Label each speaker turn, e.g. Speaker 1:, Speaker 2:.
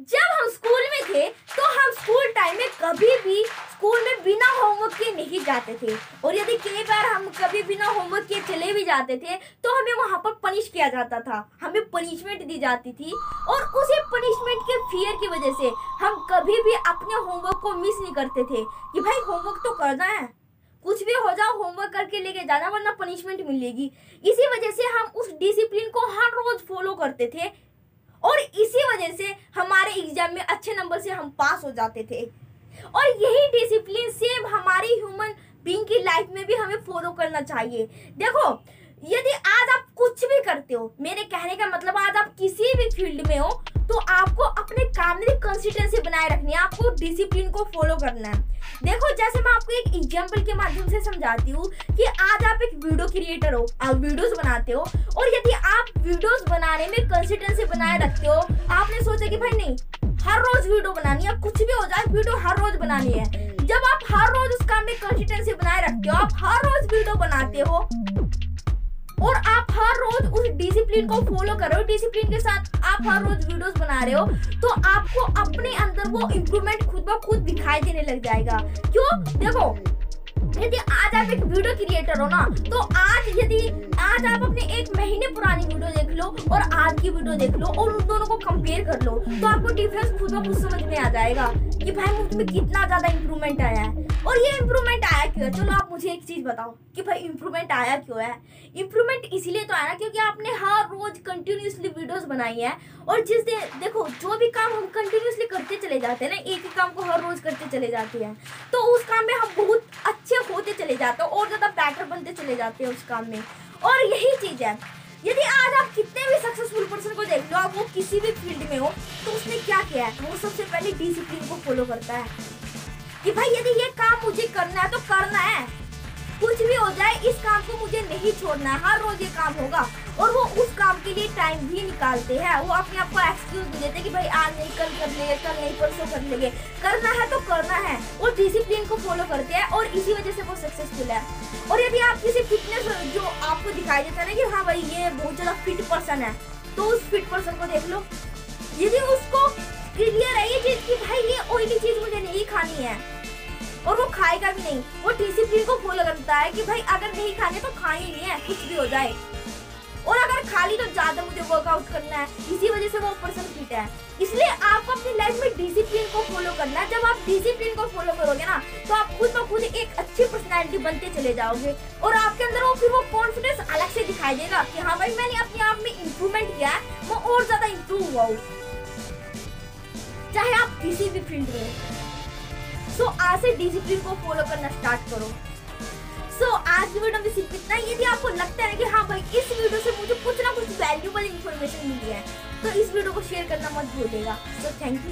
Speaker 1: जब हम स्कूल में थे तो हम स्कूल टाइम में कभी भी स्कूल में बिना होमवर्क के नहीं जाते थे। और यदि कई बार हम कभी बिना होमवर्क के चले भी जाते थे तो हमें वहाँ पर पनिश किया जाता था। हमें पनिशमेंट दी जाती थी। और उसी पनिशमेंट के फियर की वजह से हम कभी भी अपने होमवर्क को मिस नहीं करते थे कि भाई होमवर्क तो करना है। कुछ भी हो जाओ होमवर्क करके लेके जाना, वरना पनिशमेंट मिलेगी। इसी वजह से हम उस डिसिप्लिन को हर रोज फॉलो करते थे। और इसी वजह से हमारे एग्ज़ाम में अच्छे नंबर से हम पास हो जाते थे। और यही डिसिप्लिन सेम हमारी ह्यूमन बींग की लाइफ में भी हमें फॉलो करना चाहिए। देखो, यदि आज आप कुछ भी करते हो, मेरे कहने का मतलब आज आप किसी भी फ़ील्ड में हो तो आपको अपने काम में कंसिस्टेंसी बनाए रखनी है, आपको डिसिप्लिन को फॉलो करना है। देखो, जैसे मैं आपको एक एग्जांपल के माध्यम से समझाती हूँ कि आज आप एक वीडियो क्रिएटर हो, आप वीडियोस बनाते हो, और यदि वीडियोस बनाने में कंसिस्टेंसी बनाए रखते हो। आपने सोचा कि भाई नहीं, हर रोज वीडियो बनानी है कुछ भी हो जाए, वीडियो हर रोज बनानी है। जब आप हर रोज उस काम में कंसिस्टेंसी बनाए रखते हो, आप हर रोज वीडियो बनाते हो, और आप हर रोज उस डिसिप्लिन को फॉलो कर रहे हो डिसिप्लिन के साथ आप हर रोज वीडियोस बना रहे हो तो आपको अपने अंदर वो इम्प्रूवमेंट खुद ब खुद दिखाई देने लग जाएगा। क्यों? देखो यदि आज आप एक वीडियो क्रिएटर हो ना तो आज यदि आज आप अपने एक महीने पुरानी वीडियो देख लो और आज की वीडियो देख लो और उन दोनों को कंपेयर कर लो तो आपको डिफरेंस खुद ब खुद समझ में आ जाएगा कि भाई मुझमें कितना ज़्यादा इम्प्रूवमेंट आया है। और ये इम्प्रूवमेंट आया क्यों है? चलो आप मुझे एक चीज़ बताओ कि भाई इम्प्रूवमेंट आया क्यों है? इम्प्रूवमेंट इसलिए तो आया ना क्योंकि आपने हर रोज कंटिन्यूसली वीडियोस बनाई है और जिस दिन, देखो, जो भी काम हम कंटिन्यूसली करते चले जाते हैं ना, एक ही काम को हर रोज करते चले जाते हैं तो उस काम में हम बहुत होते चले जाते हैं और ज़्यादा बेटर बनते चले जाते हैं उस काम में। और यही चीज़ है, यदि आज आप कितने भी सक्सेसफुल पर्सन को देख लो, आप वो किसी भी फ़ील्ड में हो तो उसने क्या किया है? वो सबसे पहले डिसिप्लिन को फॉलो करता है कि भाई, यदि ये काम मुझे करना है तो करना है। कुछ भी हो जाए, इस काम को मुझे नहीं छोड़ना है। हर रोज ये काम होगा। और वो उस काम के लिए टाइम भी निकालते हैं। वो अपने आप को एक्सक्यूज भी देते कि भाई, आज नहीं, कल कर लेंगे, कल नहीं, परसों कर लेंगे। करना है तो करना है। वो डिसिप्लिन को फॉलो करते हैं और इसी पर्सन है तो उस फिट पर्सन को देख लो। यदि उसको क्लियर है ये चीज़ की भाई ये ऑयली चीज़ मुझे नहीं खानी है, और वो खाएगा भी नहीं, वो डिसिप्लिन को फॉलो करता है कि भाई अगर नहीं खाने तो खा ही नहीं है कुछ भी हो जाए। और अगर खा ली तो ज़्यादा मुझे वर्कआउट करना है। इसी वजह से वो पर्सन फिट है। इसलिए आपको अपनी लाइफ में डिसिप्लिन को फॉलो करना है। जब आप डिसिप्लिन को फॉलो करोगे ना तो आप खुद ब खुद एक अच्छी पर्सनैलिटी बनते चले जाओगे। और आपके अंदर वो फिर वो कॉन्फिडेंस अलग से दिखाई देगा कि हाँ भाई मैंने अपने आप में इम्प्रूवमेंट किया है मैं और ज़्यादा इम्प्रूव हुआ हूँ। चाहे आप किसी भी फ़ील्ड में सो आज से डिसिप्लिन को फॉलो करना स्टार्ट करो। सो so, आज की वीडियो में सिर्फ़ इतना यदि आपको लगता है कि हाँ भाई वीडियो को शेयर करना मत भूलिएगा। So thank you